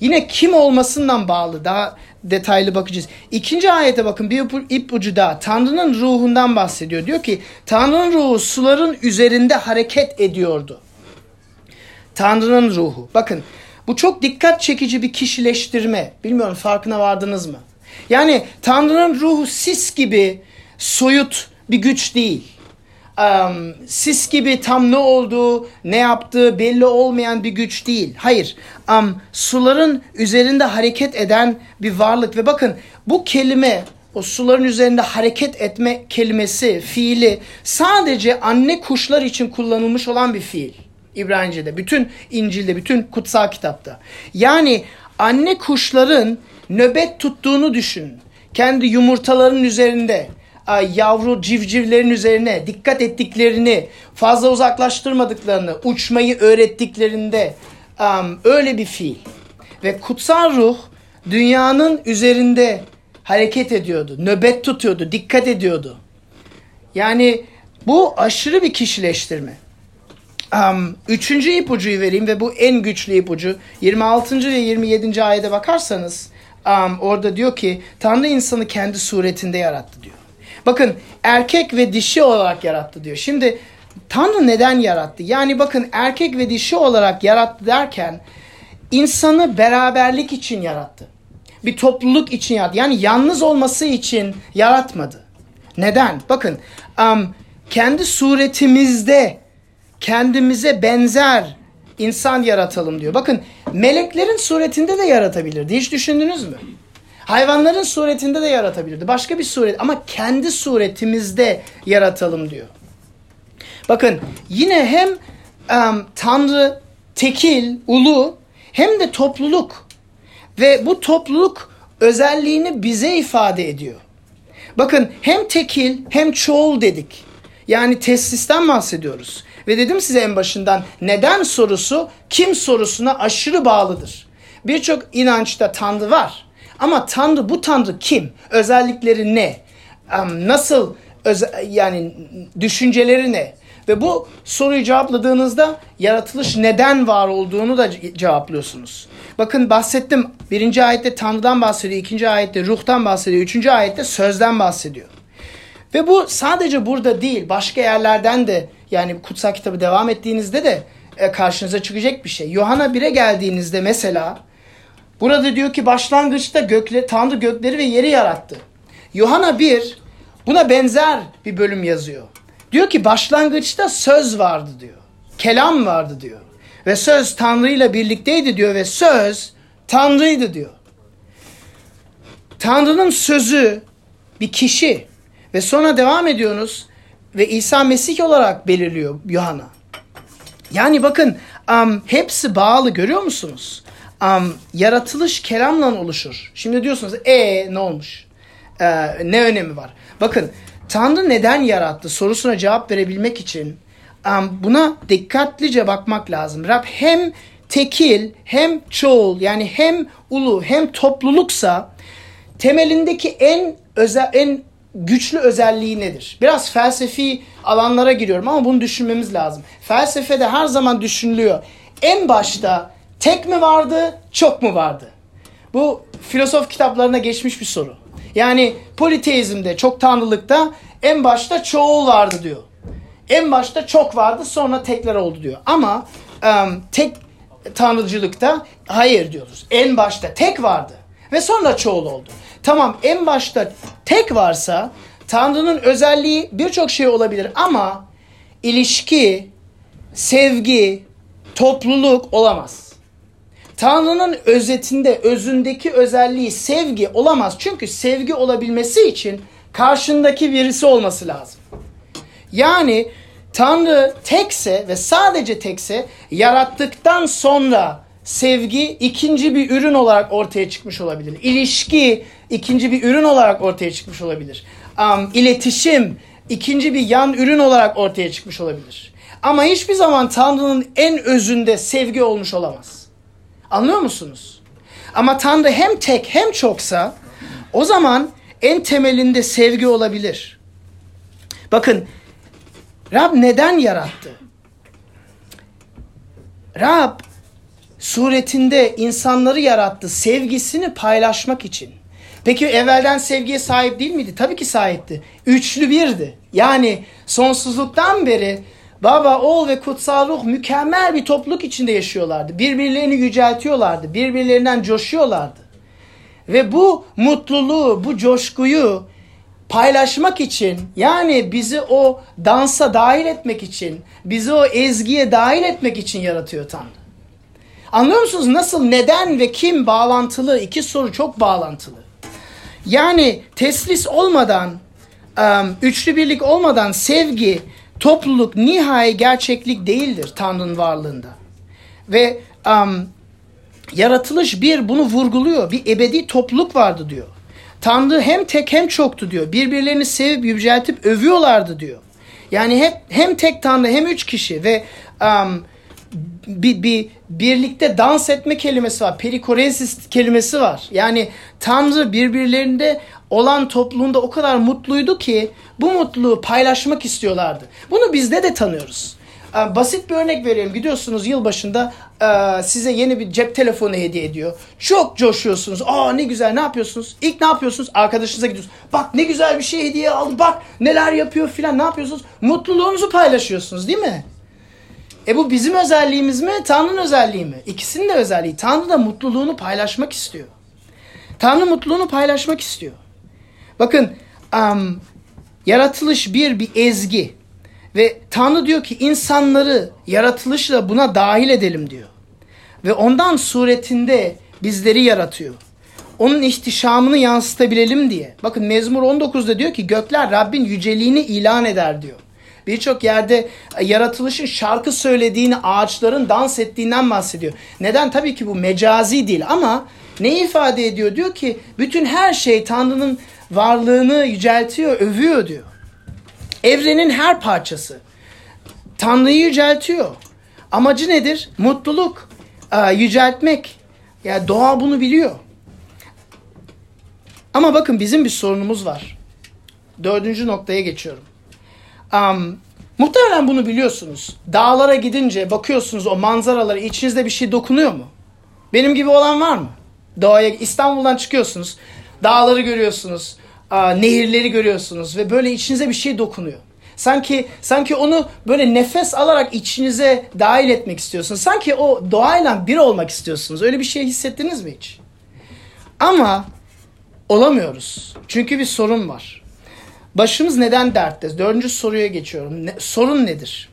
Yine kim olmasından bağlı. Daha detaylı bakacağız. İkinci ayete bakın bir ipucu daha. Tanrı'nın ruhundan bahsediyor. Diyor ki Tanrı'nın ruhu suların üzerinde hareket ediyordu. Tanrı'nın ruhu. Bakın bu çok dikkat çekici bir kişileştirme. Bilmiyorum farkına vardınız mı? Yani Tanrı'nın ruhu sis gibi soyut bir güç değil. Um, sis gibi tam ne olduğu, ne yaptığı belli olmayan bir güç değil. Hayır, um, suların üzerinde hareket eden bir varlık. Ve bakın bu kelime, o suların üzerinde hareket etme kelimesi, fiili sadece anne kuşlar için kullanılmış olan bir fiil. İbranice'de, bütün İncil'de, bütün kutsal kitapta. Yani anne kuşların nöbet tuttuğunu düşünün. Kendi yumurtalarının üzerinde yavru civcivlerin üzerine dikkat ettiklerini, fazla uzaklaştırmadıklarını, uçmayı öğrettiklerinde öyle bir fiil. Ve kutsal ruh dünyanın üzerinde hareket ediyordu, nöbet tutuyordu, dikkat ediyordu. Yani bu aşırı bir kişileştirme. um, üçüncü ipucuyu vereyim ve bu en güçlü ipucu. 26. ve 27. ayete bakarsanız um, orada diyor ki Tanrı insanı kendi suretinde yarattı diyor. Bakın erkek ve dişi olarak yarattı diyor. Şimdi Tanrı neden yarattı? Yani bakın erkek ve dişi olarak yarattı derken insanı beraberlik için yarattı. Bir topluluk için yarattı. Yani yalnız olması için yaratmadı. Neden? Bakın um, kendi suretimizde kendimize benzer insan yaratalım diyor. Bakın meleklerin suretinde de yaratabilirdi. Hiç düşündünüz mü? Hayvanların suretinde de yaratabilirdi. Başka bir suret ama kendi suretimizde yaratalım diyor. Bakın yine hem um, Tanrı tekil, ulu hem de topluluk ve bu topluluk özelliğini bize ifade ediyor. Bakın hem tekil hem çoğul dedik. Yani teslisten bahsediyoruz. Ve dedim size en başından neden sorusu kim sorusuna aşırı bağlıdır. Birçok inançta Tanrı var. Ama Tanrı bu Tanrı kim? Özellikleri ne? Nasıl yani düşünceleri ne? Ve bu soruyu cevapladığınızda yaratılış neden var olduğunu da cevaplıyorsunuz. Bakın bahsettim. Birinci ayette Tanrı'dan bahsediyor. ikinci ayette ruhtan bahsediyor. Üçüncü ayette sözden bahsediyor. Ve bu sadece burada değil. Başka yerlerden de yani kutsal kitabı devam ettiğinizde de e, karşınıza çıkacak bir şey. Yohana 1'e geldiğinizde mesela burada diyor ki başlangıçta gökle, Tanrı gökleri ve yeri yarattı. Yohana 1 buna benzer bir bölüm yazıyor. Diyor ki başlangıçta söz vardı diyor. Kelam vardı diyor. Ve söz Tanrı ile birlikteydi diyor ve söz Tanrı'ydı diyor. Tanrı'nın sözü bir kişi ve sonra devam ediyorsunuz ve İsa Mesih olarak belirliyor Yohana. Yani bakın um, hepsi bağlı görüyor musunuz? Um, yaratılış kelamla oluşur. Şimdi diyorsunuz e ne olmuş? Ee, ne önemi var? Bakın Tanrı neden yarattı sorusuna cevap verebilmek için um, buna dikkatlice bakmak lazım. Rab hem tekil hem çoğul yani hem ulu hem topluluksa temelindeki en özel en güçlü özelliği nedir? Biraz felsefi alanlara giriyorum ama bunu düşünmemiz lazım. Felsefede her zaman düşünülüyor. En başta tek mi vardı, çok mu vardı? Bu filozof kitaplarına geçmiş bir soru. Yani politeizmde, çok tanrılıkta en başta çoğul vardı diyor. En başta çok vardı sonra tekler oldu diyor. Ama um, tek tanrıcılıkta hayır diyoruz. En başta tek vardı ve sonra çoğul oldu. Tamam en başta tek varsa Tanrı'nın özelliği birçok şey olabilir ama ilişki, sevgi, topluluk olamaz. Tanrı'nın özetinde, özündeki özelliği sevgi olamaz. Çünkü sevgi olabilmesi için karşındaki birisi olması lazım. Yani Tanrı tekse ve sadece tekse yarattıktan sonra sevgi ikinci bir ürün olarak ortaya çıkmış olabilir. İlişki ikinci bir ürün olarak ortaya çıkmış olabilir. Um, iletişim ikinci bir yan ürün olarak ortaya çıkmış olabilir. Ama hiçbir zaman Tanrı'nın en özünde sevgi olmuş olamaz. Anlıyor musunuz? Ama Tanrı hem tek hem çoksa o zaman en temelinde sevgi olabilir. Bakın Rab neden yarattı? Rab suretinde insanları yarattı sevgisini paylaşmak için. Peki evvelden sevgiye sahip değil miydi? Tabii ki sahipti. Üçlü birdi. Yani sonsuzluktan beri baba, oğul ve kutsal ruh mükemmel bir topluluk içinde yaşıyorlardı. Birbirlerini yüceltiyorlardı. Birbirlerinden coşuyorlardı. Ve bu mutluluğu, bu coşkuyu paylaşmak için yani bizi o dansa dahil etmek için, bizi o ezgiye dahil etmek için yaratıyor Tanrı. Anlıyor musunuz nasıl neden ve kim bağlantılı? İki soru çok bağlantılı. Yani teslis olmadan, üçlü birlik olmadan sevgi, topluluk nihai gerçeklik değildir Tanrı'nın varlığında. Ve um, yaratılış bir bunu vurguluyor. Bir ebedi topluluk vardı diyor. Tanrı hem tek hem çoktu diyor. Birbirlerini sevip yüceltip övüyorlardı diyor. Yani hep hem tek Tanrı hem üç kişi ve um, bir, bir birlikte dans etme kelimesi var. Perikoresis kelimesi var. Yani Tanrı birbirlerinde olan topluluğunda o kadar mutluydu ki bu mutluluğu paylaşmak istiyorlardı. Bunu bizde de tanıyoruz. e, basit bir örnek vereyim. Gidiyorsunuz yılbaşında e, size yeni bir cep telefonu hediye ediyor. Çok coşuyorsunuz. Aa ne güzel ne yapıyorsunuz? İlk ne yapıyorsunuz? Arkadaşınıza gidiyorsunuz. Bak ne güzel bir şey hediye aldı. Bak neler yapıyor filan ne yapıyorsunuz? Mutluluğunuzu paylaşıyorsunuz değil mi? E bu bizim özelliğimiz mi? Tanrı'nın özelliği mi? İkisinin de özelliği. Tanrı da mutluluğunu paylaşmak istiyor. Tanrı mutluluğunu paylaşmak istiyor. Bakın um, yaratılış bir bir ezgi. Ve Tanrı diyor ki insanları yaratılışla buna dahil edelim diyor. Ve ondan suretinde bizleri yaratıyor. Onun ihtişamını yansıtabilelim diye. Bakın Mezmur 19'da diyor ki gökler Rabbin yüceliğini ilan eder diyor. Birçok yerde e, yaratılışın şarkı söylediğini, ağaçların dans ettiğinden bahsediyor. Neden? Tabii ki bu mecazi değil ama ne ifade ediyor? Diyor ki bütün her şey Tanrı'nın varlığını yüceltiyor, övüyor diyor. Evrenin her parçası Tanrı'yı yüceltiyor. Amacı nedir? Mutluluk, e, yüceltmek. Yani doğa bunu biliyor. Ama bakın bizim bir sorunumuz var. Dördüncü noktaya geçiyorum. Um, muhtemelen bunu biliyorsunuz. Dağlara gidince bakıyorsunuz o manzaralara içinizde bir şey dokunuyor mu? Benim gibi olan var mı? Doğaya İstanbul'dan çıkıyorsunuz. Dağları görüyorsunuz. nehirleri görüyorsunuz ve böyle içinize bir şey dokunuyor. Sanki sanki onu böyle nefes alarak içinize dahil etmek istiyorsunuz. Sanki o doğayla bir olmak istiyorsunuz. Öyle bir şey hissettiniz mi hiç? Ama olamıyoruz. Çünkü bir sorun var. Başımız neden dertte? Dördüncü soruya geçiyorum. Ne, sorun nedir?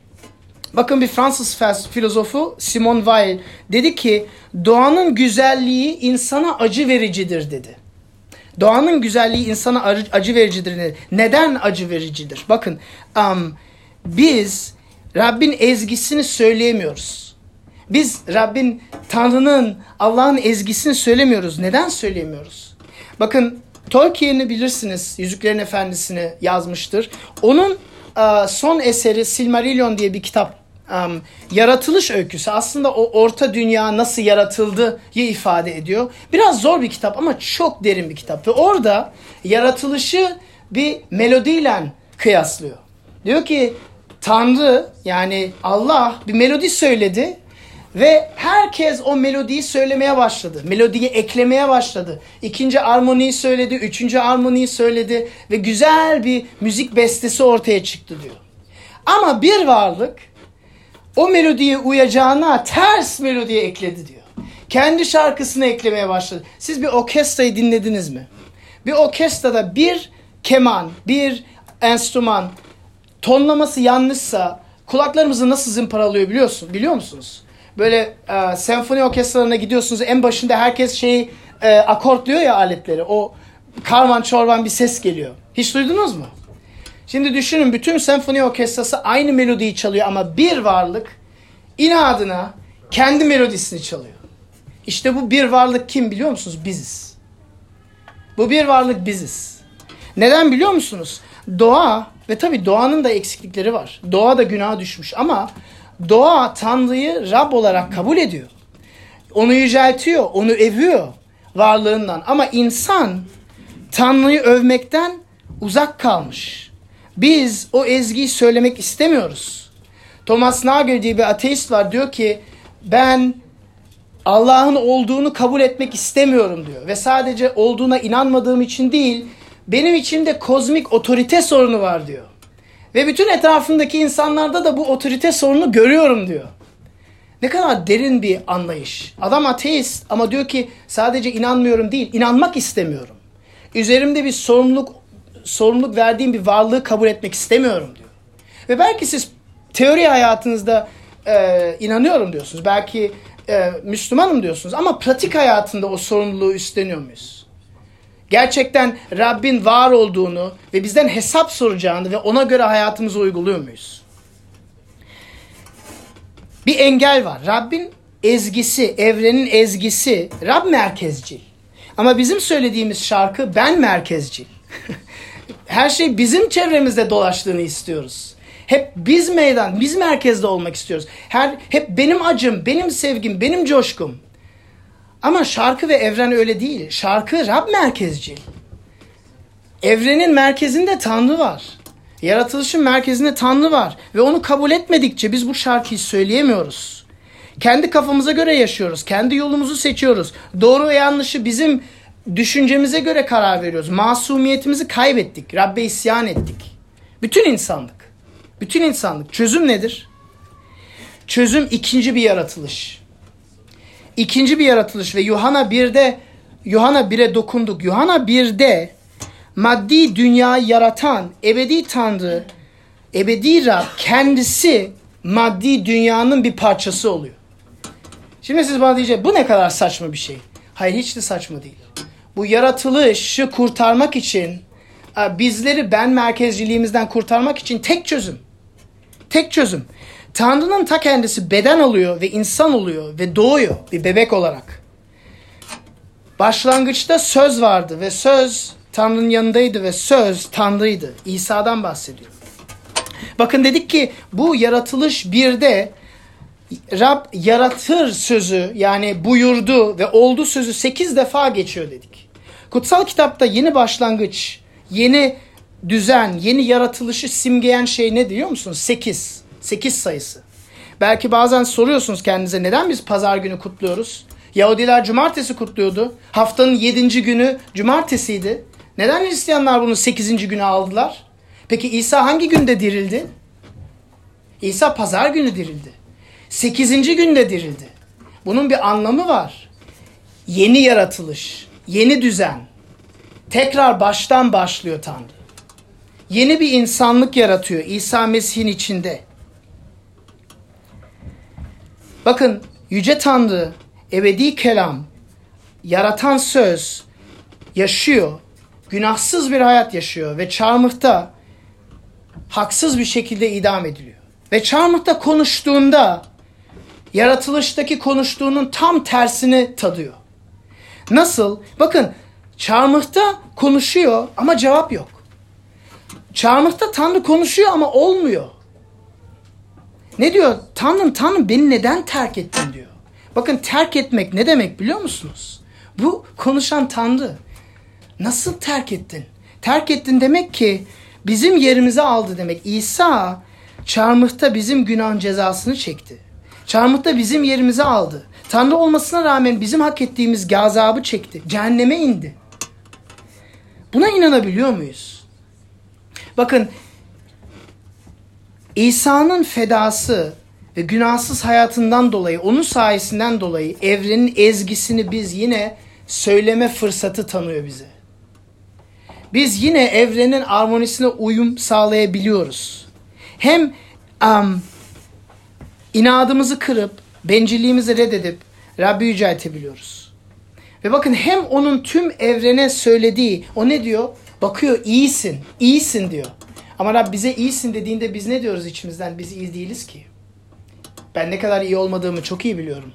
Bakın bir Fransız filozofu Simone Weil dedi ki doğanın güzelliği insana acı vericidir dedi. Doğanın güzelliği insana acı vericidir. Dedi. Neden acı vericidir? Bakın um, biz Rabbin ezgisini söyleyemiyoruz. Biz Rabbin Tanrı'nın Allah'ın ezgisini söylemiyoruz. Neden söyleyemiyoruz? Bakın Tolkien'i bilirsiniz. Yüzüklerin Efendisi'ni yazmıştır. Onun son eseri Silmarillion diye bir kitap. Um, yaratılış öyküsü aslında o orta dünya nasıl yaratıldığı ifade ediyor. Biraz zor bir kitap ama çok derin bir kitap. Ve orada yaratılışı bir melodiyle kıyaslıyor. Diyor ki Tanrı yani Allah bir melodi söyledi ve herkes o melodiyi söylemeye başladı. Melodiyi eklemeye başladı. İkinci armoniyi söyledi, üçüncü armoniyi söyledi ve güzel bir müzik bestesi ortaya çıktı diyor. Ama bir varlık o melodiye uyacağına ters melodiye ekledi diyor. Kendi şarkısını eklemeye başladı. Siz bir orkestrayı dinlediniz mi? Bir orkestrada bir keman, bir enstrüman tonlaması yanlışsa kulaklarımızı nasıl zımparalıyor biliyorsun, biliyor musunuz? böyle e, senfoni orkestralarına gidiyorsunuz en başında herkes şeyi e, akortluyor ya aletleri. O karman çorban bir ses geliyor. Hiç duydunuz mu? Şimdi düşünün bütün senfoni orkestrası aynı melodiyi çalıyor ama bir varlık inadına kendi melodisini çalıyor. İşte bu bir varlık kim biliyor musunuz? Biziz. Bu bir varlık biziz. Neden biliyor musunuz? Doğa ve tabii doğanın da eksiklikleri var. Doğa da günaha düşmüş ama doğa Tanrı'yı Rab olarak kabul ediyor. Onu yüceltiyor, onu eviyor varlığından. Ama insan Tanrı'yı övmekten uzak kalmış. Biz o ezgiyi söylemek istemiyoruz. Thomas Nagel diye bir ateist var diyor ki ben Allah'ın olduğunu kabul etmek istemiyorum diyor. Ve sadece olduğuna inanmadığım için değil benim içimde kozmik otorite sorunu var diyor. Ve bütün etrafındaki insanlarda da bu otorite sorunu görüyorum diyor. Ne kadar derin bir anlayış. Adam ateist ama diyor ki sadece inanmıyorum değil, inanmak istemiyorum. Üzerimde bir sorumluluk sorumluluk verdiğim bir varlığı kabul etmek istemiyorum diyor. Ve belki siz teori hayatınızda e, inanıyorum diyorsunuz. Belki e, Müslümanım diyorsunuz ama pratik hayatında o sorumluluğu üstleniyor muyuz? Gerçekten Rabbin var olduğunu ve bizden hesap soracağını ve ona göre hayatımızı uyguluyor muyuz? Bir engel var. Rabbin ezgisi, evrenin ezgisi Rab merkezcil. Ama bizim söylediğimiz şarkı ben merkezcil. Her şey bizim çevremizde dolaştığını istiyoruz. Hep biz meydan, biz merkezde olmak istiyoruz. Her hep benim acım, benim sevgim, benim coşkum. Ama şarkı ve evren öyle değil. Şarkı Rab merkezci. Evrenin merkezinde Tanrı var. Yaratılışın merkezinde Tanrı var ve onu kabul etmedikçe biz bu şarkıyı söyleyemiyoruz. Kendi kafamıza göre yaşıyoruz. Kendi yolumuzu seçiyoruz. Doğru ve yanlışı bizim düşüncemize göre karar veriyoruz. Masumiyetimizi kaybettik. Rabbe isyan ettik. Bütün insanlık. Bütün insanlık. Çözüm nedir? Çözüm ikinci bir yaratılış. İkinci bir yaratılış ve Yuhanna 1'de Yuhanna 1'e dokunduk. Yuhanna 1'de maddi dünyayı yaratan ebedi Tanrı, ebedi Rab kendisi maddi dünyanın bir parçası oluyor. Şimdi siz bana diyeceksiniz bu ne kadar saçma bir şey. Hayır hiç de saçma değil. Bu yaratılışı kurtarmak için e, bizleri ben merkezciliğimizden kurtarmak için tek çözüm. Tek çözüm. Tanrı'nın ta kendisi beden oluyor ve insan oluyor ve doğuyor bir bebek olarak. Başlangıçta söz vardı ve söz Tanrı'nın yanındaydı ve söz Tanrı'ydı. İsa'dan bahsediyor. Bakın dedik ki bu yaratılış birde Rab yaratır sözü yani buyurdu ve oldu sözü sekiz defa geçiyor dedik. Kutsal kitapta yeni başlangıç, yeni düzen, yeni yaratılışı simgeyen şey ne diyor musunuz? Sekiz. Sekiz sayısı. Belki bazen soruyorsunuz kendinize neden biz pazar günü kutluyoruz? Yahudiler cumartesi kutluyordu. Haftanın yedinci günü cumartesiydi. Neden Hristiyanlar bunu sekizinci güne aldılar? Peki İsa hangi günde dirildi? İsa pazar günü dirildi. Sekizinci günde dirildi. Bunun bir anlamı var. Yeni yaratılış, yeni düzen. Tekrar baştan başlıyor Tanrı. Yeni bir insanlık yaratıyor İsa Mesih'in içinde. Bakın Yüce Tanrı, ebedi kelam, yaratan söz yaşıyor. Günahsız bir hayat yaşıyor ve çarmıhta haksız bir şekilde idam ediliyor. Ve çarmıhta konuştuğunda yaratılıştaki konuştuğunun tam tersini tadıyor. Nasıl? Bakın çarmıhta konuşuyor ama cevap yok. Çarmıhta Tanrı konuşuyor ama olmuyor. Ne diyor? Tanrım Tanrım beni neden terk ettin diyor. Bakın terk etmek ne demek biliyor musunuz? Bu konuşan Tanrı. Nasıl terk ettin? Terk ettin demek ki bizim yerimizi aldı demek. İsa çarmıhta bizim günah cezasını çekti. Çarmıhta bizim yerimizi aldı. Tanrı olmasına rağmen bizim hak ettiğimiz gazabı çekti. Cehenneme indi. Buna inanabiliyor muyuz? Bakın İsa'nın fedası ve günahsız hayatından dolayı, onun sayesinden dolayı evrenin ezgisini biz yine söyleme fırsatı tanıyor bize. Biz yine evrenin armonisine uyum sağlayabiliyoruz. Hem um, inadımızı kırıp, bencilliğimizi reddedip Rabbi yüceltebiliyoruz. Ve bakın hem onun tüm evrene söylediği, o ne diyor? Bakıyor iyisin, iyisin diyor. Ama Rab bize iyisin dediğinde biz ne diyoruz içimizden? Biz iyi değiliz ki. Ben ne kadar iyi olmadığımı çok iyi biliyorum.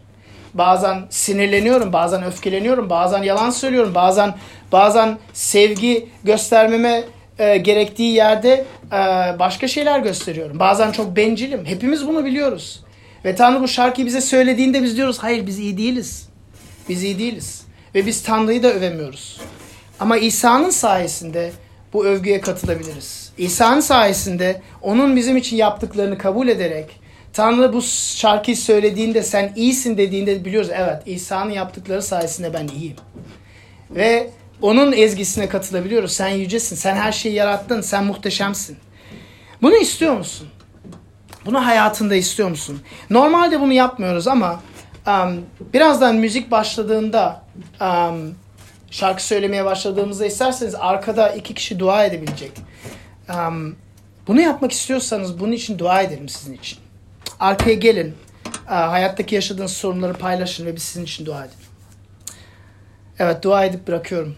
Bazen sinirleniyorum, bazen öfkeleniyorum, bazen yalan söylüyorum, bazen bazen sevgi göstermeme e, gerektiği yerde e, başka şeyler gösteriyorum. Bazen çok bencilim. Hepimiz bunu biliyoruz. Ve Tanrı bu şarkıyı bize söylediğinde biz diyoruz hayır biz iyi değiliz. Biz iyi değiliz. Ve biz Tanrı'yı da övemiyoruz. Ama İsa'nın sayesinde bu övgüye katılabiliriz. İsa'nın sayesinde onun bizim için yaptıklarını kabul ederek Tanrı bu şarkıyı söylediğinde sen iyisin dediğinde biliyoruz evet İsa'nın yaptıkları sayesinde ben iyiyim. Ve onun ezgisine katılabiliyoruz. Sen yücesin, sen her şeyi yarattın, sen muhteşemsin. Bunu istiyor musun? Bunu hayatında istiyor musun? Normalde bunu yapmıyoruz ama um, birazdan müzik başladığında um, şarkı söylemeye başladığımızda isterseniz arkada iki kişi dua edebilecek. Um, bunu yapmak istiyorsanız bunun için dua edelim sizin için. Arkaya gelin. Uh, hayattaki yaşadığınız sorunları paylaşın ve biz sizin için dua edelim. Evet dua edip bırakıyorum.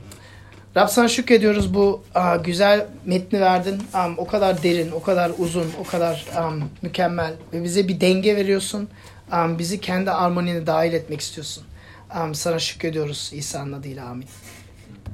Rab sana şükrediyoruz bu uh, güzel metni verdin. Um, o kadar derin, o kadar uzun, o kadar um, mükemmel. Ve bize bir denge veriyorsun. Um, bizi kendi armonine dahil etmek istiyorsun. Um, sana şükrediyoruz İsa'nın adıyla amin.